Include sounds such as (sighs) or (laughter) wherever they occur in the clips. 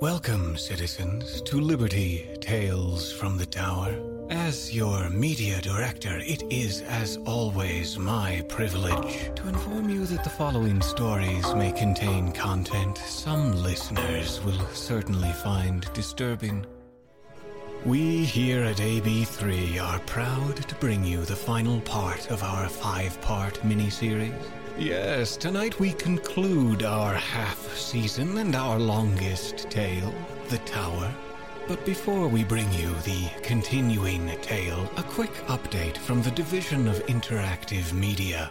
Welcome, citizens, to Liberty Tales from the Tower. As your media director, it is, as always, my privilege to inform you that the following stories may contain content some listeners will certainly find disturbing. We here at AB3 are proud to bring you the final part of our five part miniseries. Yes, tonight we conclude our half season and our longest tale, The Tower. But before we bring you the continuing tale, a quick update from the Division of Interactive Media.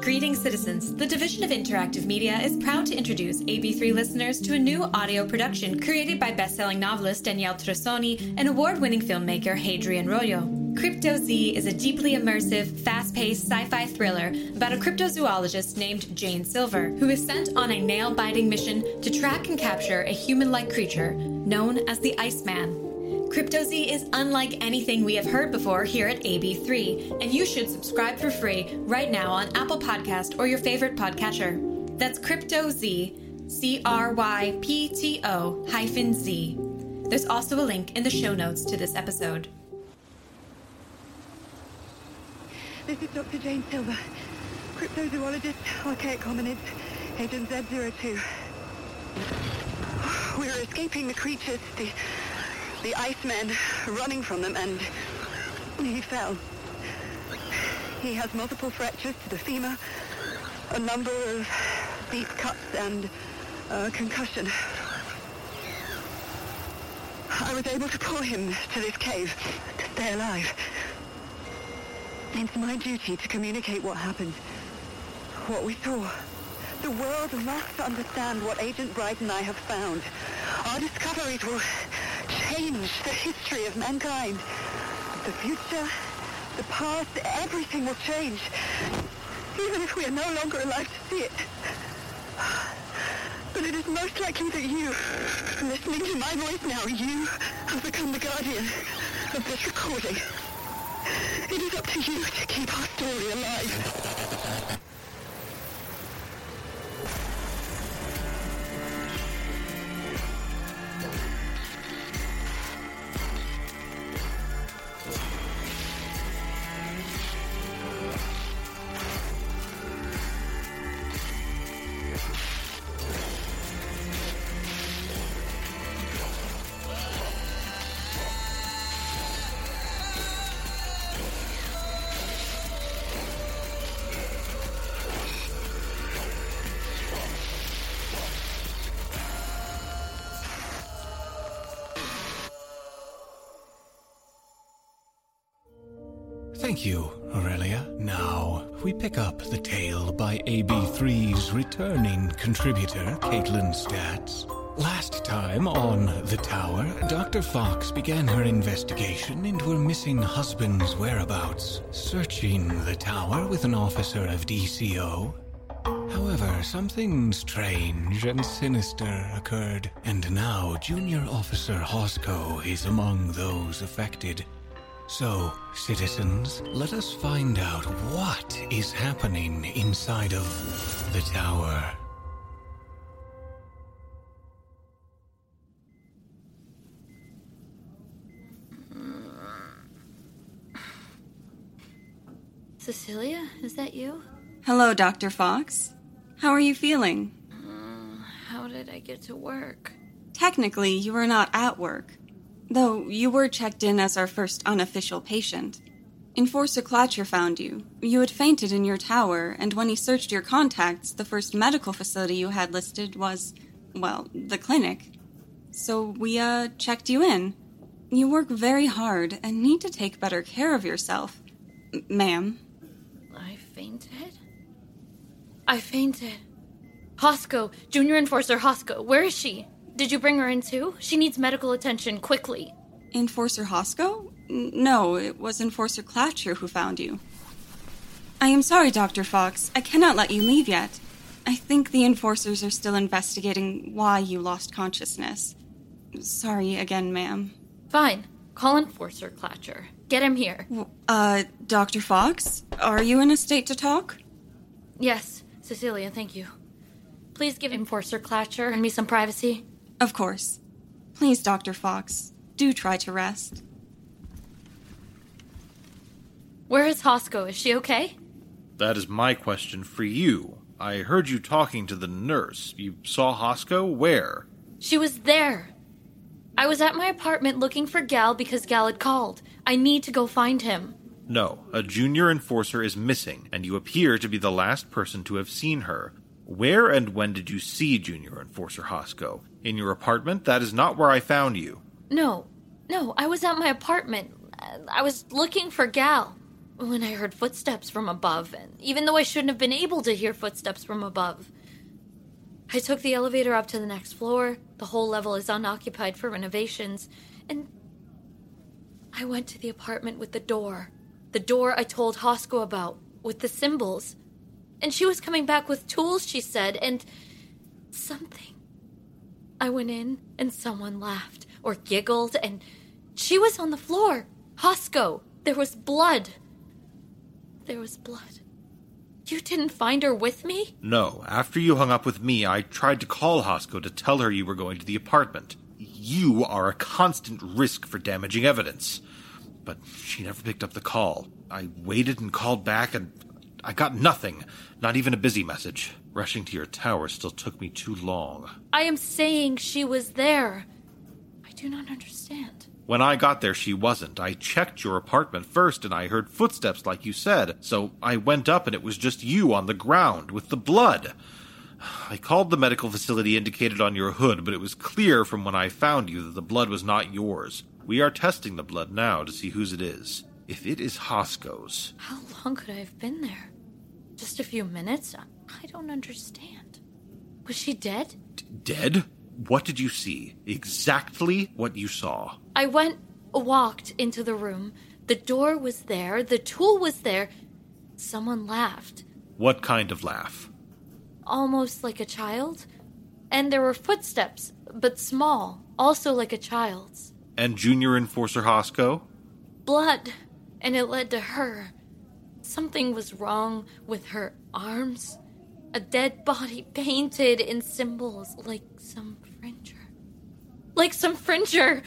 Greetings, citizens. The Division of Interactive Media is proud to introduce AB3 listeners to a new audio production created by best-selling novelist Danielle Trussoni and award-winning filmmaker Hadrian Royo. Crypto Z is a deeply immersive, fast paced sci fi thriller about a cryptozoologist named Jane Silver, who is sent on a nail biting mission to track and capture a human like creature known as the Iceman. Crypto Z is unlike anything we have heard before here at AB3, and you should subscribe for free right now on Apple Podcast or your favorite podcatcher. That's Crypto Z, C R Y P T O hyphen Z. There's also a link in the show notes to this episode. This is Dr. Jane Silver, cryptozoologist, archaic hominids, agent Z02. We were escaping the creatures, the, the Iceman, running from them, and he fell. He has multiple fractures to the femur, a number of deep cuts, and a concussion. I was able to pull him to this cave to stay alive. It's my duty to communicate what happened. What we saw. The world must understand what Agent Bright and I have found. Our discoveries will change the history of mankind. The future, the past, everything will change. Even if we are no longer alive to see it. But it is most likely that you, listening to my voice now, you have become the guardian of this recording. It is up to you to keep our story alive. Thank you, Aurelia. Now, we pick up the tale by AB3's returning contributor, Kaitlin Statz. Last time on The Tower, Dr. Fox began her investigation into her missing husband's whereabouts, searching the tower with an officer of DCO. However, something strange and sinister occurred, and now Junior Officer Hosko is among those affected. So, citizens, let us find out what is happening inside of the tower. Cecilia, is that you? Hello, Dr. Fox. How are you feeling? Mm, how did I get to work? Technically, you are not at work, though you were checked in as our first unofficial patient. Enforcer Clacher found you. You had fainted in your tower, and when he searched your contacts, the first medical facility you had listed was, well, the clinic. So we, uh, checked you in. You work very hard and need to take better care of yourself. M- ma'am. I fainted? I fainted. Hosko, Junior Enforcer Hosko, where is she? Did you bring her in too? She needs medical attention quickly. Enforcer Hosko? N- No, it was Enforcer Clacher who found you. I am sorry, Dr. Fox. I cannot let you leave yet. I think the enforcers are still investigating why you lost consciousness. Sorry again, ma'am. Fine. Call Enforcer Clacher. Get him here. Uh, Dr. Fox? Are you in a state to talk? Yes, Cecilia, thank you. Please give Enforcer Clacher and me some privacy. Of course. Please, Dr. Fox, do try to rest. Where is Hosko? Is she okay? That is my question for you. I heard you talking to the nurse. You saw Hosko? Where? She was there. I was at my apartment looking for Gal because Gal had called. I need to go find him. No, a junior enforcer is missing, and you appear to be the last person to have seen her. Where and when did you see Junior Enforcer Hosko? In your apartment? That is not where I found you. No, no, I was at my apartment. I was looking for Gal when I heard footsteps from above, and even though I shouldn't have been able to hear footsteps from above. I took the elevator up to the next floor. The whole level is unoccupied for renovations, and I went to the apartment with the door. The door I told Hosko about, with the symbols. And she was coming back with tools, she said, and something. I went in, and someone laughed or giggled, and she was on the floor. Hosko, there was blood. There was blood. You didn't find her with me? No. After you hung up with me, I tried to call Hosko to tell her you were going to the apartment. You are a constant risk for damaging evidence. But she never picked up the call. I waited and called back, and I got nothing. Not even a busy message. Rushing to your tower still took me too long. I am saying she was there. I do not understand. When I got there, she wasn't. I checked your apartment first and I heard footsteps like you said, so I went up and it was just you on the ground with the blood. I called the medical facility indicated on your hood, but it was clear from when I found you that the blood was not yours. We are testing the blood now to see whose it is. If it is Hosko's. How long could I have been there? Just a few minutes? I don't understand. Was she dead? D- dead? What did you see? Exactly what you saw. I went, walked into the room. The door was there, the tool was there. Someone laughed. What kind of laugh? Almost like a child. And there were footsteps, but small, also like a child's. And Junior Enforcer Hosko? Blood. And it led to her. Something was wrong with her arms. A dead body (laughs) painted in symbols like some fringer. Like some fringer.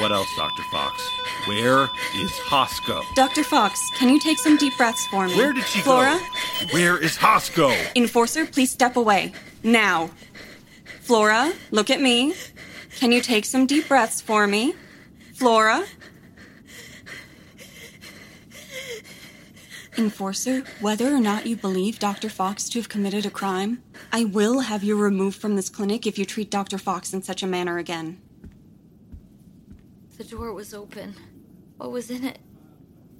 What else, Dr. Fox? Where is Hosko? Dr. Fox, can you take some deep breaths for me? Where did she Flora? go? Flora? Where is Hosko? Enforcer, please step away. Now. Flora, look at me. Can you take some deep breaths for me? Flora? Enforcer, whether or not you believe Dr. Fox to have committed a crime, I will have you removed from this clinic if you treat Dr. Fox in such a manner again. The door was open. What was in it?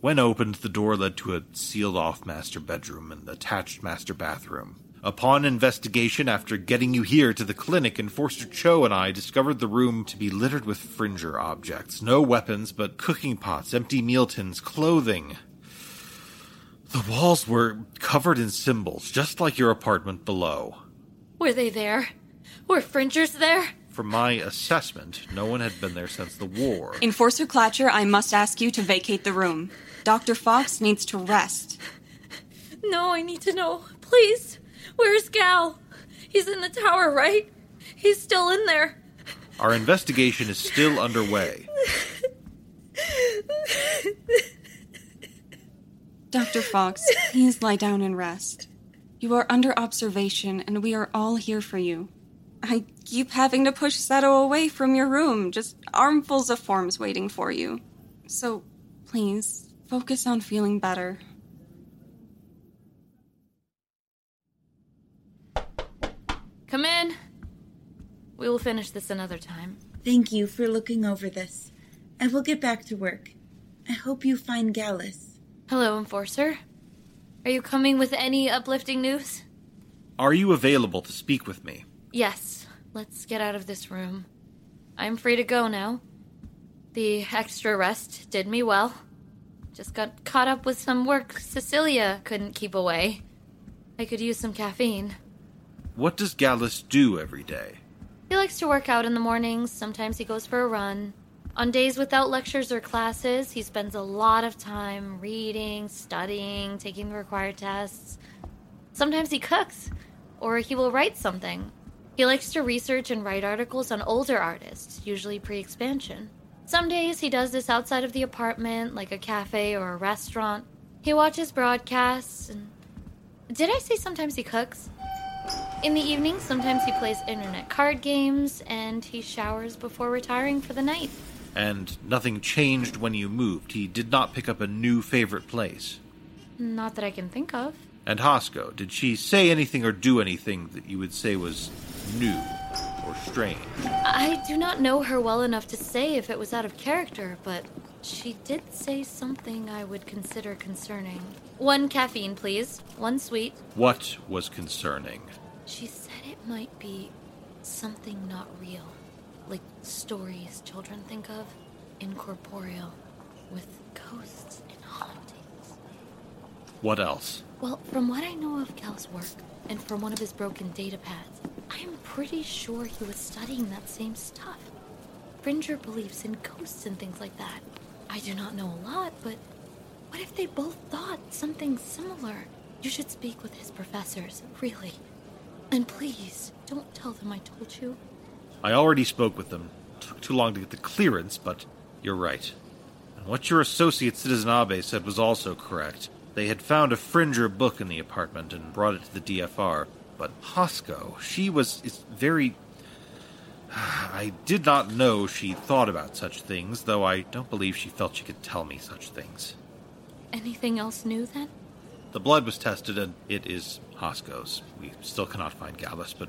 When opened, the door led to a sealed off master bedroom and attached master bathroom. Upon investigation, after getting you here to the clinic, Enforcer Cho and I discovered the room to be littered with fringer objects. No weapons, but cooking pots, empty meal tins, clothing. The walls were covered in symbols, just like your apartment below. Were they there? Were fringers there? From my assessment, no one had been there since the war. Enforcer Clacher, I must ask you to vacate the room. Dr. Fox needs to rest. No, I need to know. Please. Where's Gal? He's in the tower, right? He's still in there. Our investigation is still underway. (laughs) Dr. Fox, please lie down and rest. You are under observation, and we are all here for you. I keep having to push Ceto away from your room, just armfuls of forms waiting for you. So, please, focus on feeling better. Come in. We will finish this another time. Thank you for looking over this. I will get back to work. I hope you find Gallus. Hello, Enforcer. Are you coming with any uplifting news? Are you available to speak with me? Yes. Let's get out of this room. I'm free to go now. The extra rest did me well. Just got caught up with some work Cecilia couldn't keep away. I could use some caffeine. What does Gallus do every day? He likes to work out in the mornings. Sometimes he goes for a run. On days without lectures or classes, he spends a lot of time reading, studying, taking the required tests. Sometimes he cooks, or he will write something. He likes to research and write articles on older artists, usually pre expansion. Some days he does this outside of the apartment, like a cafe or a restaurant. He watches broadcasts and. Did I say sometimes he cooks? In the evening, sometimes he plays internet card games and he showers before retiring for the night. And nothing changed when you moved. He did not pick up a new favorite place. Not that I can think of. And Hosko, did she say anything or do anything that you would say was new or strange? I do not know her well enough to say if it was out of character, but she did say something I would consider concerning. One caffeine, please. One sweet. What was concerning? She said it might be something not real. Like stories children think of, incorporeal, with ghosts and hauntings. What else? Well, from what I know of Gal's work, and from one of his broken data pads, I'm pretty sure he was studying that same stuff. Fringer believes in ghosts and things like that. I do not know a lot, but what if they both thought something similar? You should speak with his professors, really. And please, don't tell them I told you. I already spoke with them. Took too long to get the clearance, but you're right. And what your associate Citizen Abe said was also correct. They had found a Fringer book in the apartment and brought it to the DFR. But Hosko, she was very. (sighs) I did not know she thought about such things, though I don't believe she felt she could tell me such things. Anything else new then? The blood was tested, and it is Hosko's. We still cannot find Gallus, but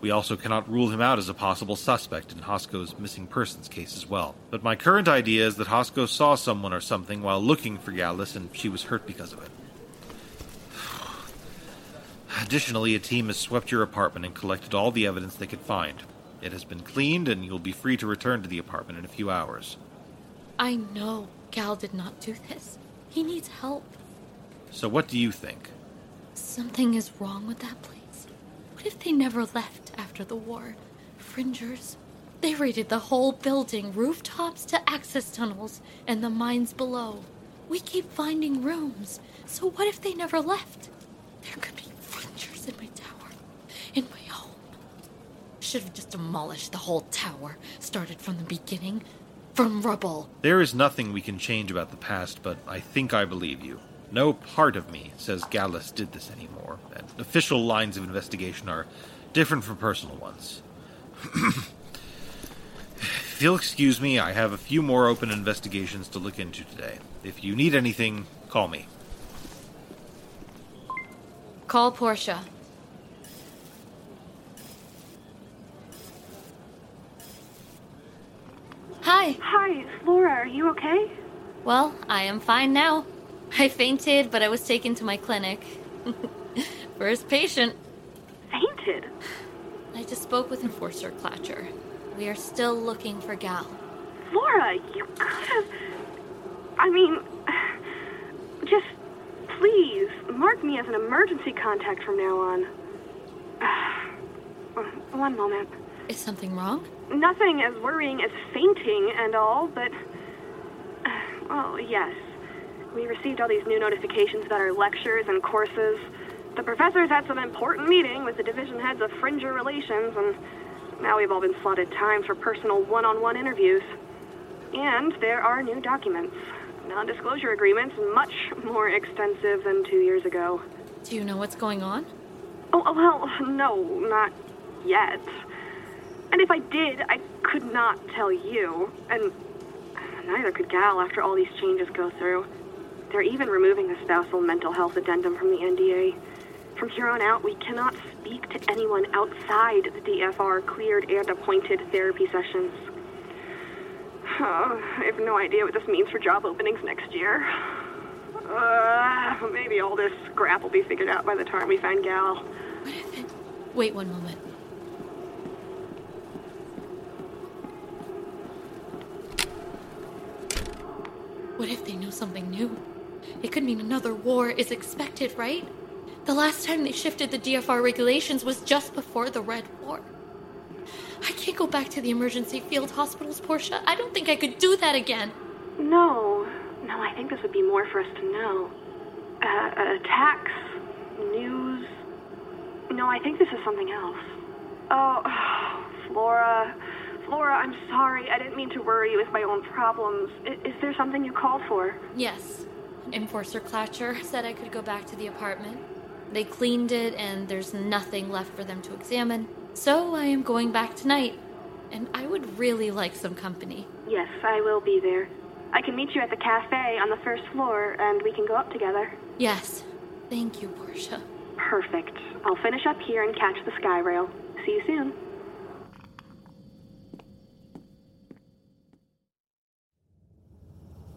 we also cannot rule him out as a possible suspect in Hosko's missing persons case as well. But my current idea is that Hosko saw someone or something while looking for Gallus, and she was hurt because of it. (sighs) Additionally, a team has swept your apartment and collected all the evidence they could find. It has been cleaned, and you'll be free to return to the apartment in a few hours. I know Gal did not do this. He needs help. So, what do you think? Something is wrong with that place. What if they never left after the war? Fringers. They raided the whole building, rooftops to access tunnels, and the mines below. We keep finding rooms. So what if they never left? There could be fringers in my tower, in my home. Should have just demolished the whole tower. Started from the beginning, from rubble. There is nothing we can change about the past, but I think I believe you. No part of me says Gallus did this anymore, and official lines of investigation are different from personal ones. (clears throat) if you'll excuse me, I have a few more open investigations to look into today. If you need anything, call me. Call Porcia. Hi. Hi, it's Laura. Are you okay? Well, I am fine now. I fainted, but I was taken to my clinic. (laughs) First patient. Fainted? I just spoke with Enforcer Clacher. We are still looking for Gal. Laura, you could have. I mean, just please mark me as an emergency contact from now on. (sighs) Oh, one moment. Is something wrong? Nothing as worrying as fainting and all, but. (sighs) Well, yes. We received all these new notifications about our lectures and courses. The professors had some important meeting with the division heads of Fringer Relations, and now we've all been slotted time for personal one on one interviews. And there are new documents, non disclosure agreements, much more extensive than two years ago. Do you know what's going on? Oh, oh, well, no, not yet. And if I did, I could not tell you. And neither could Gal after all these changes go through. They're even removing the spousal mental health addendum from the NDA. From here on out, we cannot speak to anyone outside the DFR cleared and appointed therapy sessions. Oh, (sighs) I have no idea what this means for job openings next year. Uh, (sighs) maybe all this crap will be figured out by the time we find Gal. What if it. Wait one moment. What if they know something new? It could mean another war is expected, right? The last time they shifted the DFR regulations was just before the Red War. I can't go back to the emergency field hospitals, Porcia. I don't think I could do that again. No, no, I think this would be more for us to know. Uh, attacks, news, no, I think this is something else. Oh, (sighs) Flora. Flora, I'm sorry. I didn't mean to worry you with my own problems. I- is there something you called for? Yes. Enforcer Clacher said I could go back to the apartment. They cleaned it, and there's nothing left for them to examine. So I am going back tonight. And I would really like some company. Yes, I will be there. I can meet you at the cafe on the first floor, and we can go up together. Yes. Thank you, Porcia. Perfect. I'll finish up here and catch the sky rail. See you soon.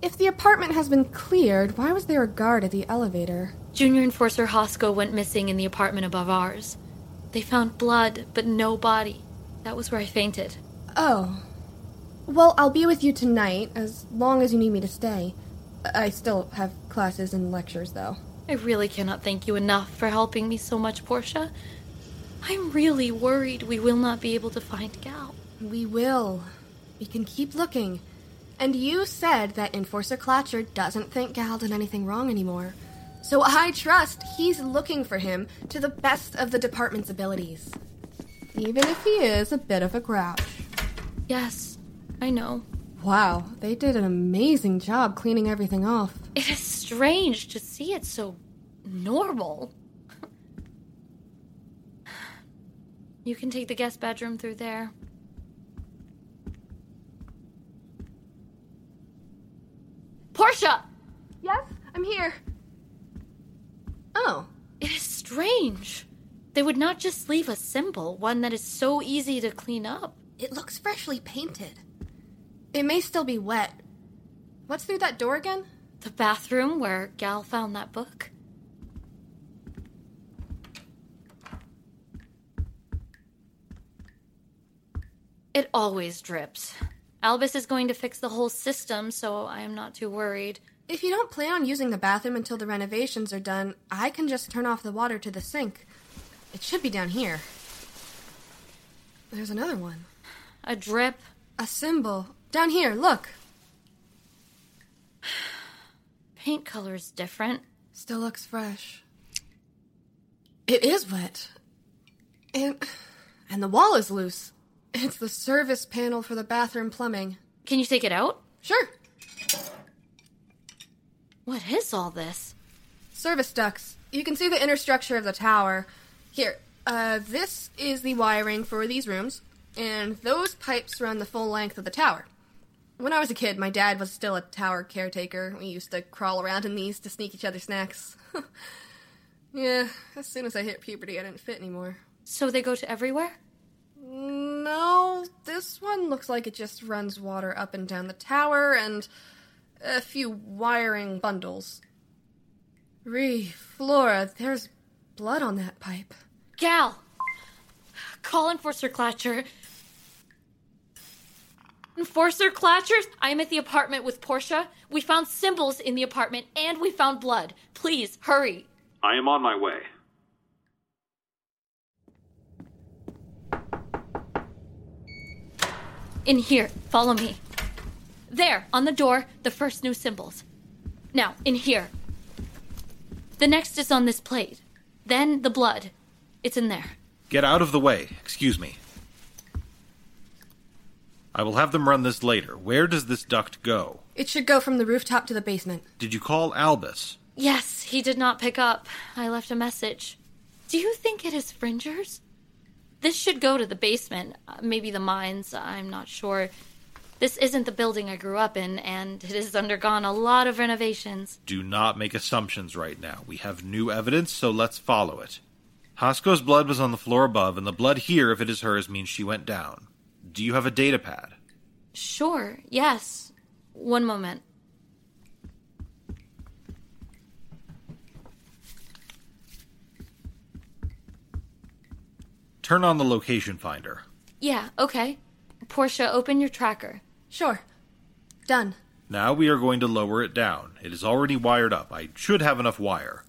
If the apartment has been cleared, why was there a guard at the elevator? Junior Enforcer Hosko went missing in the apartment above ours. They found blood, but no body. That was where I fainted. Oh. Well, I'll be with you tonight, as long as you need me to stay. I still have classes and lectures, though. I really cannot thank you enough for helping me so much, Porcia. I'm really worried we will not be able to find Gal. We will. We can keep looking. And you said that Enforcer Clacher doesn't think Gal did anything wrong anymore. So I trust he's looking for him to the best of the department's abilities. Even if he is a bit of a grouch. Yes, I know. Wow, they did an amazing job cleaning everything off. It is strange to see it so normal. You can take the guest bedroom through there. Porcia! Yes, I'm here. Oh, It is strange. They would not just leave a symbol, one that is so easy to clean up. it looks freshly painted. It may still be wet. What's through that door again? The bathroom where Gal found that book. It always drips. Albus is going to fix the whole system, so I am not too worried. If you don't plan on using the bathroom until the renovations are done, I can just turn off the water to the sink. It should be down here. There's another one. A drip. A symbol. Down here, look. Paint color's different. Still looks fresh. It is wet. And and the wall is loose. It's the service panel for the bathroom plumbing. Can you take it out? Sure. What is all this? Service ducts. You can see the inner structure of the tower. Here, uh, this is the wiring for these rooms, and those pipes run the full length of the tower. When I was a kid, my dad was still a tower caretaker. We used to crawl around in these to sneak each other snacks. (laughs) yeah, as soon as I hit puberty, I didn't fit anymore. So they go to everywhere? No, this one looks like it just runs water up and down the tower and a few wiring bundles. Ree, Flora, there's blood on that pipe. Gal! Call Enforcer Clacher. Enforcer Clacher, I am at the apartment with Porcia. We found symbols in the apartment and we found blood. Please, hurry. I am on my way. In here, follow me. There, on the door, the first new symbols. Now, in here. The next is on this plate. Then the blood. It's in there. Get out of the way. Excuse me. I will have them run this later. Where does this duct go? It should go from the rooftop to the basement. Did you call Albus? Yes, he did not pick up. I left a message. Do you think it is Fringers? This should go to the basement. Uh, maybe the mines. I'm not sure. This isn't the building I grew up in, and it has undergone a lot of renovations. Do not make assumptions right now. We have new evidence, so let's follow it. Hosko's blood was on the floor above, and the blood here, if it is hers, means she went down. Do you have a data pad? Sure, yes. One moment. Turn on the location finder. Yeah, okay. Porcia, open your tracker. Sure. Done. Now we are going to lower it down. It is already wired up. I should have enough wire.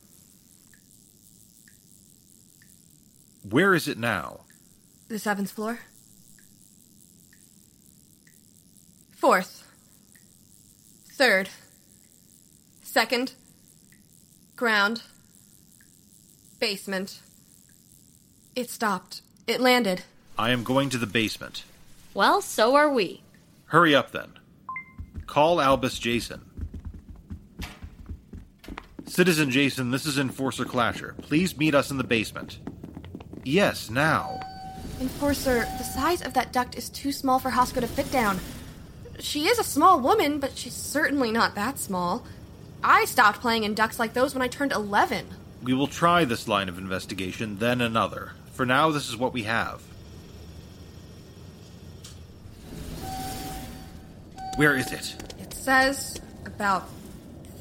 Where is it now? The seventh floor. Fourth. Third. Second. Ground. Basement. It stopped. It landed. I am going to the basement. Well, so are we. Hurry up then. Call Albus Jason. Citizen Jason, this is Enforcer Clacher. Please meet us in the basement. Yes, now. Enforcer, the size of that duct is too small for Hosko to fit down. She is a small woman, but she's certainly not that small. I stopped playing in ducts like those when I turned 11. We will try this line of investigation, then another. For now, this is what we have. Where is it? It says about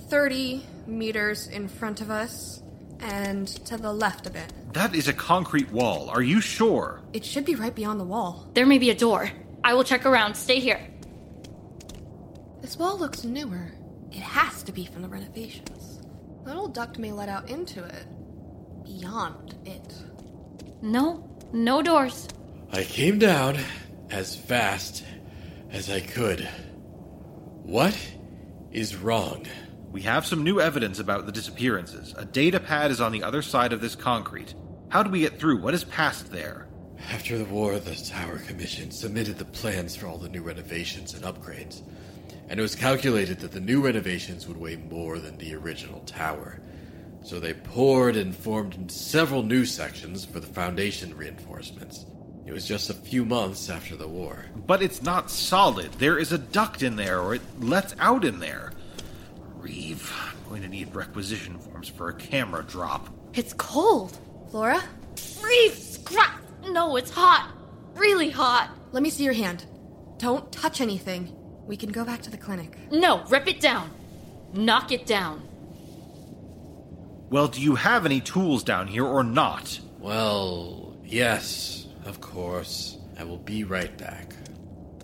30 meters in front of us and to the left a bit. That is a concrete wall. Are you sure? It should be right beyond the wall. There may be a door. I will check around. Stay here. This wall looks newer. It has to be from the renovations. That old duct may let out into it. Beyond it. No, no doors. I came down as fast as I could. What is wrong? We have some new evidence about the disappearances. A data pad is on the other side of this concrete. How do we get through? What is past there? After the war, the Tower Commission submitted the plans for all the new renovations and upgrades. And it was calculated that the new renovations would weigh more than the original tower. So they poured and formed several new sections for the foundation reinforcements. It was just a few months after the war. But it's not solid. There is a duct in there, or it lets out in there. Reeve, I'm going to need requisition forms for a camera drop. It's cold. Flora, Reeve, scrap. No, it's hot. Really hot. let me see your hand. Don't touch anything. We can go back to the clinic. No, rip it down. Knock it down. Well, do you have any tools down here or not? Well, yes, of course. I will be right back.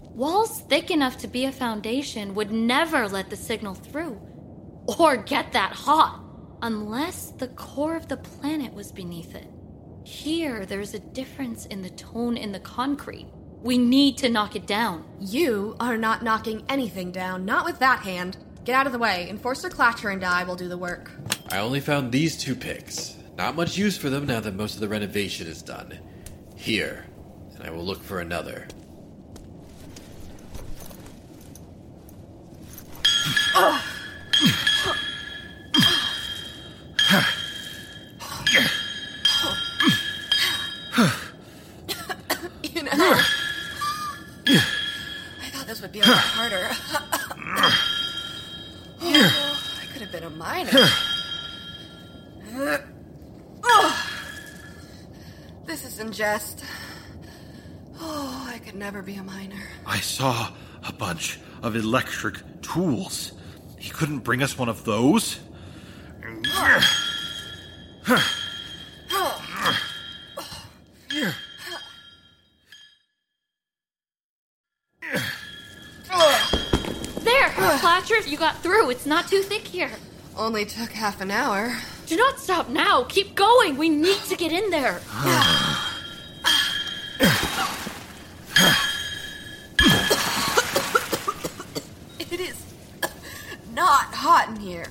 Walls thick enough to be a foundation would never let the signal through. Or get that hot. Unless the core of the planet was beneath it. Here, there's a difference in the tone in the concrete. We need to knock it down. You are not knocking anything down, not with that hand. Get out of the way. Enforcer Clacher and I will do the work. I only found these two picks. Not much use for them now that most of the renovation is done. Here, and I will look for another. You know, I thought this would be a lot harder. Oh, I could have been a miner. Oh, this isn't jest. Oh, I could never be a miner. I saw a bunch of electric tools. He couldn't bring us one of those? There! Clacher, you got through. It's not too thick here. Only took half an hour. Do not stop now. Keep going. We need to get in there. It is not hot in here.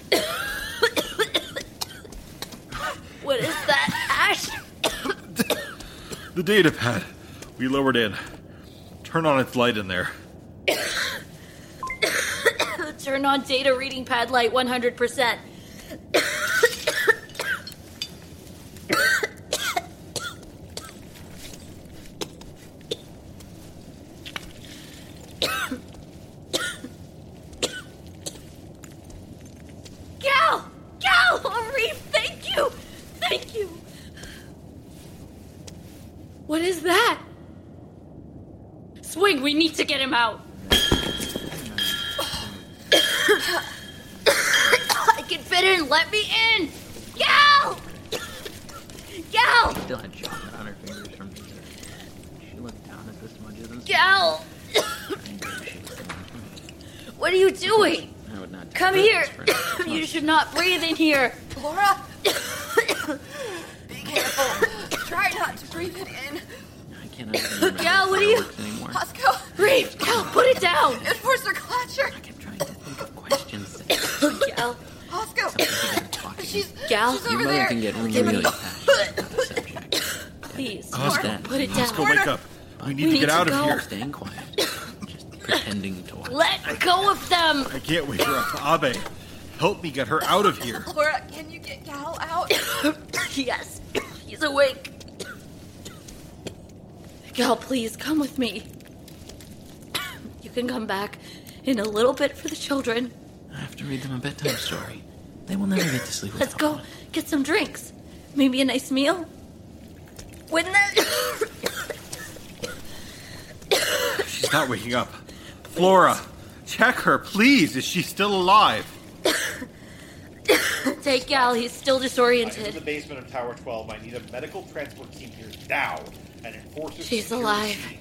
What is that, Ash? The data pad. We lowered in. Turn on its light in there. (coughs) Turn on data reading pad light 100%. Gal! Gal! Oh, Reef, thank you! Thank you! What is that? Swing, we need to get him out. I can fit in. Let me in. Gal! Gal! Still had chocolate on her fingers from dessert. She looked down at the smudges and Gal! What are you doing? I would not Come here. (coughs) you should not breathe in here. Laura! Be careful. Try not to breathe it in. I cannot even Gal, what are you- fireworks anymore. Hosko! Reef, Gal, put it down. Enforcer Clacher! I kept trying to think of questions that (coughs) Gal, Hosko! we could talk She's, about. Gal, she's Your over mother there. can get (laughs) Okay, really but- a subject. please. Hosko, Put it Hosko, down. wake up. We need We to need get to out of here. Staying quiet. (laughs) Just pretending to watch. Let go of them! I can't wake her up. Abe, help me get her out of here. (laughs) Laura, can you get Gal out? (coughs) yes, he's awake. Gal, please come with me. You can come back in a little bit for the children. I have to read them a bedtime story. They will never get to sleep with us. Let's without go get some drinks. Maybe a nice meal. Wouldn't that? (coughs) (coughs) She's not waking up. Flora, check her, please. Is she still alive? (coughs) Take Gal, he's still I'm in the basement of Tower 12. I need a medical transport team here now. And enforcers. She's security alive. team.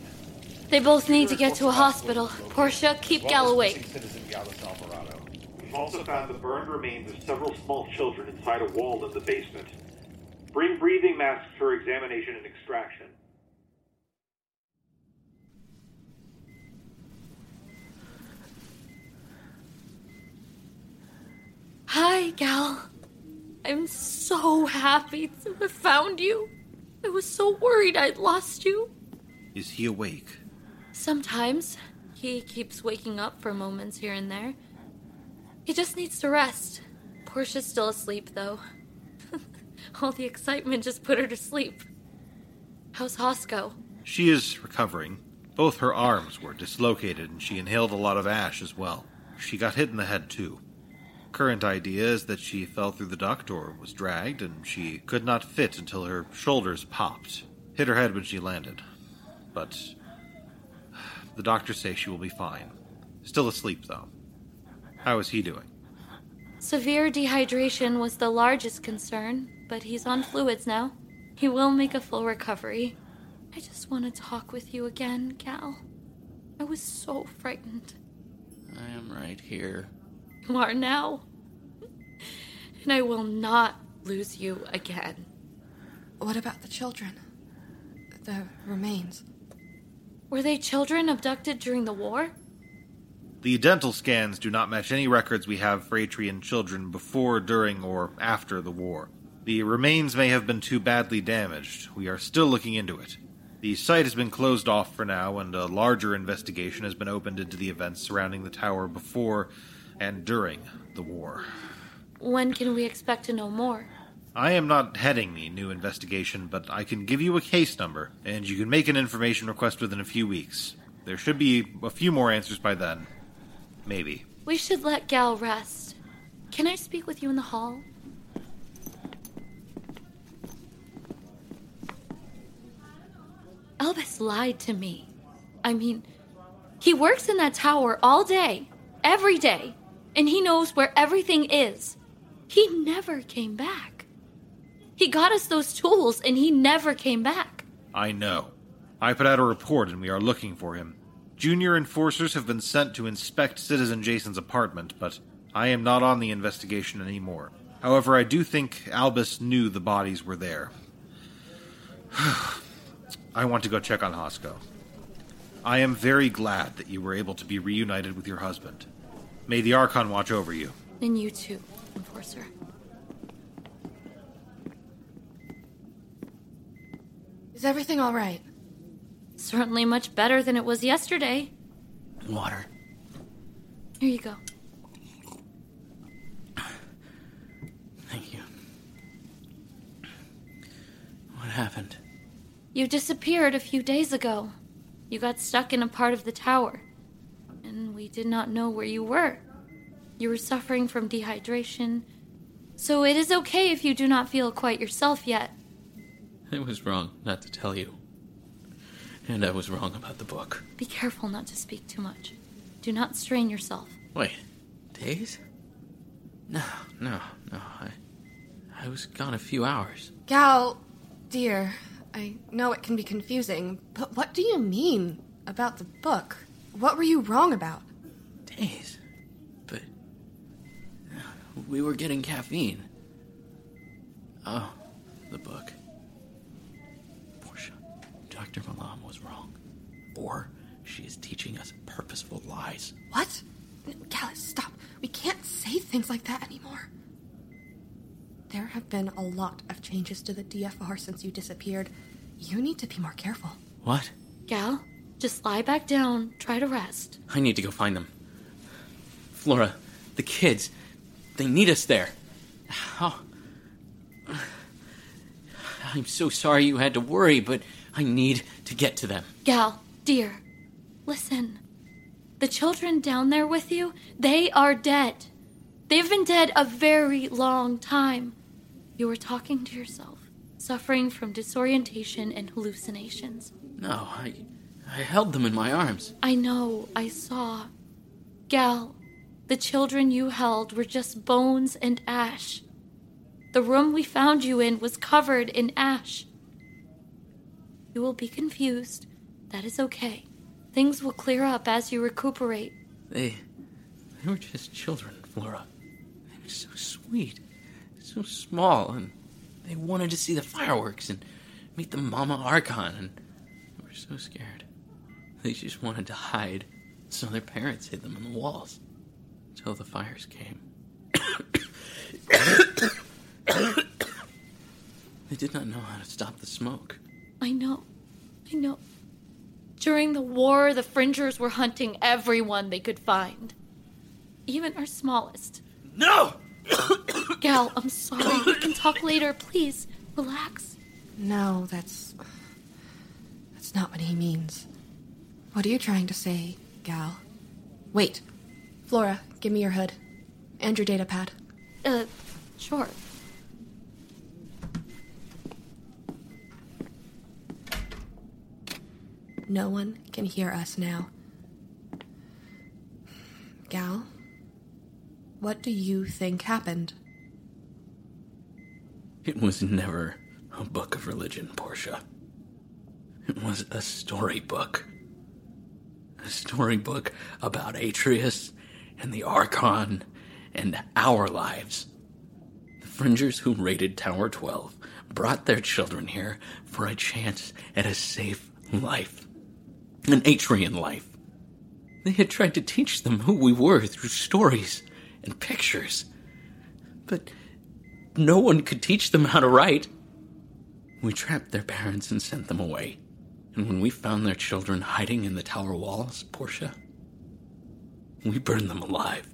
They both need to get to a hospital. Porcia, keep As Gal awake. missing Citizen Gallus Alvarado. We've also found the burned remains of several small children inside a wall in the basement. Bring breathing masks for examination and extraction. Hi, Gal. I'm so happy to have found you. I was so worried I'd lost you. Is he awake? Sometimes he keeps waking up for moments here and there. He just needs to rest. Porcia's still asleep, though. (laughs) All the excitement just put her to sleep. How's Hosko? She is recovering. Both her arms were dislocated and she inhaled a lot of ash as well. She got hit in the head too. Current idea is that she fell through the duct or was dragged and she could not fit until her shoulders popped. Hit her head when she landed. But the doctors say she will be fine. Still asleep though. How is he doing? Severe dehydration was the largest concern, but he's on fluids now. He will make a full recovery. I just want to talk with you again, Gal. I was so frightened. I am right here. You are now. And I will not lose you again. What about the children? The remains. Were they children abducted during the war? The dental scans do not match any records we have for Atrian children before, during, or after the war. The remains may have been too badly damaged. We are still looking into it. The site has been closed off for now, and a larger investigation has been opened into the events surrounding the tower before and during the war. When can we expect to know more? I am not heading the new investigation, but I can give you a case number, and you can make an information request within a few weeks. There should be a few more answers by then. Maybe. We should let Gal rest. Can I speak with you in the hall? Albus lied to me. I mean, he works in that tower all day, every day, and he knows where everything is. He never came back. He got us those tools and he never came back. I know. I put out a report and we are looking for him. Junior enforcers have been sent to inspect Citizen Jason's apartment, but I am not on the investigation anymore. However, I do think Albus knew the bodies were there. (sighs) I want to go check on Hosko. I am very glad that you were able to be reunited with your husband. May the Archon watch over you. And you too, Enforcer. Is everything all right? Certainly much better than it was yesterday. Water. Here you go. Thank you. What happened? You disappeared a few days ago. You got stuck in a part of the tower. And we did not know where you were. You were suffering from dehydration. So it is okay if you do not feel quite yourself yet. I was wrong not to tell you. And I was wrong about the book. Be careful not to speak too much. Do not strain yourself. Wait, days? No, no, no. I, I was gone a few hours. Gal, dear, I know it can be confusing, but what do you mean about the book? What were you wrong about? Days? But. Uh, we were getting caffeine. Oh, the book. Porcia, Dr. Malam was wrong. Or she is teaching us purposeful lies. What? Gallus, stop. We can't say things like that anymore. There have been a lot of changes to the DFR since you disappeared. You need to be more careful. What? Gal, just lie back down. Try to rest. I need to go find them. Flora, the kids, they need us there. How? I'm so sorry you had to worry, but I need to get to them. Gal, dear, listen. The children down there with you, they are dead. They've been dead a very long time. You were talking to yourself, suffering from disorientation and hallucinations. No, I I held them in my arms. I know, I saw. Gal, the children you held were just bones and ash. The room we found you in was covered in ash. You will be confused. That is okay. Things will clear up as you recuperate. They they were just children, Flora. They were so sweet, so small, and they wanted to see the fireworks and meet the Mama Archon, and they were so scared. They just wanted to hide, so their parents hid them on the walls until the fires came. they did not know how to stop the smoke. I know. I know. During the war, the Fringers were hunting everyone they could find. Even our smallest. No! Gal, I'm sorry. We can talk later. Please, relax. No, that's. That's not what he means. What are you trying to say, Gal? Wait. Flora, give me your hood. And your data pad. Uh, sure. No one can hear us now. Gal, what do you think happened? It was never a book of religion, Porcia. It was a storybook. A storybook about Atreus and the Archon and our lives. The Fringers who raided Tower 12 brought their children here for a chance at a safe life. An Atrian life. They had tried to teach them who we were through stories and pictures. But no one could teach them how to write. We trapped their parents and sent them away. And when we found their children hiding in the tower walls, Porcia, (laughs) we burned them alive.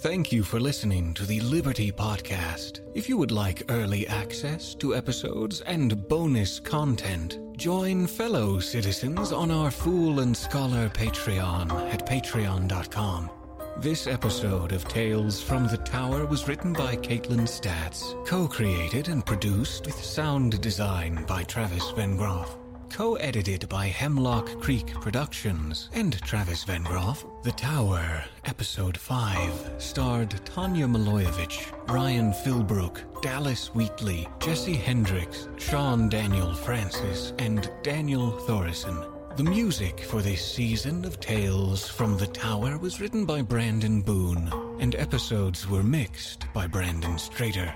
Thank you for listening to the Liberty Podcast. If you would like early access to episodes and bonus content, join fellow citizens on our Fool and Scholar Patreon at patreon.com. This episode of Tales from the Tower was written by Kaitlin Statz, co created and produced with sound design by Travis Vengroff co-edited by Hemlock Creek Productions and Travis Vengroff. The Tower, Episode 5, starred Tanja Milojevic, Ryan Philbrook, Dallas Wheatley, Jesse Hendricks, Sean Daniel Francis, and Daniel Thoreson. The music for this season of Tales from the Tower was written by Brandon Boone, and episodes were mixed by Brandon Strader.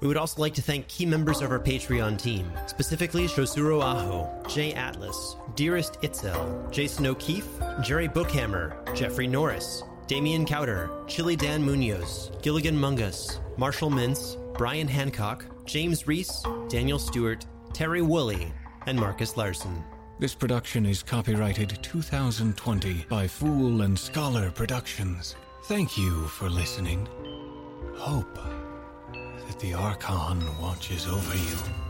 We would also like to thank key members of our Patreon team, specifically Shosuro Aho, Jay Atlas, Dearest Itzel, Jason O'Keefe, Jerry Bookhammer, Jeffrey Norris, Damian Cowder, Chili Dan Munoz, Gilligan Mungus, Marshall Mintz, Brian Hancock, James Reese, Daniel Stewart, Terry Woolley, and Marcus Larson. This production is copyrighted 2020 by Fool and Scholar Productions. Thank you for listening. Hope the Archon watches over you.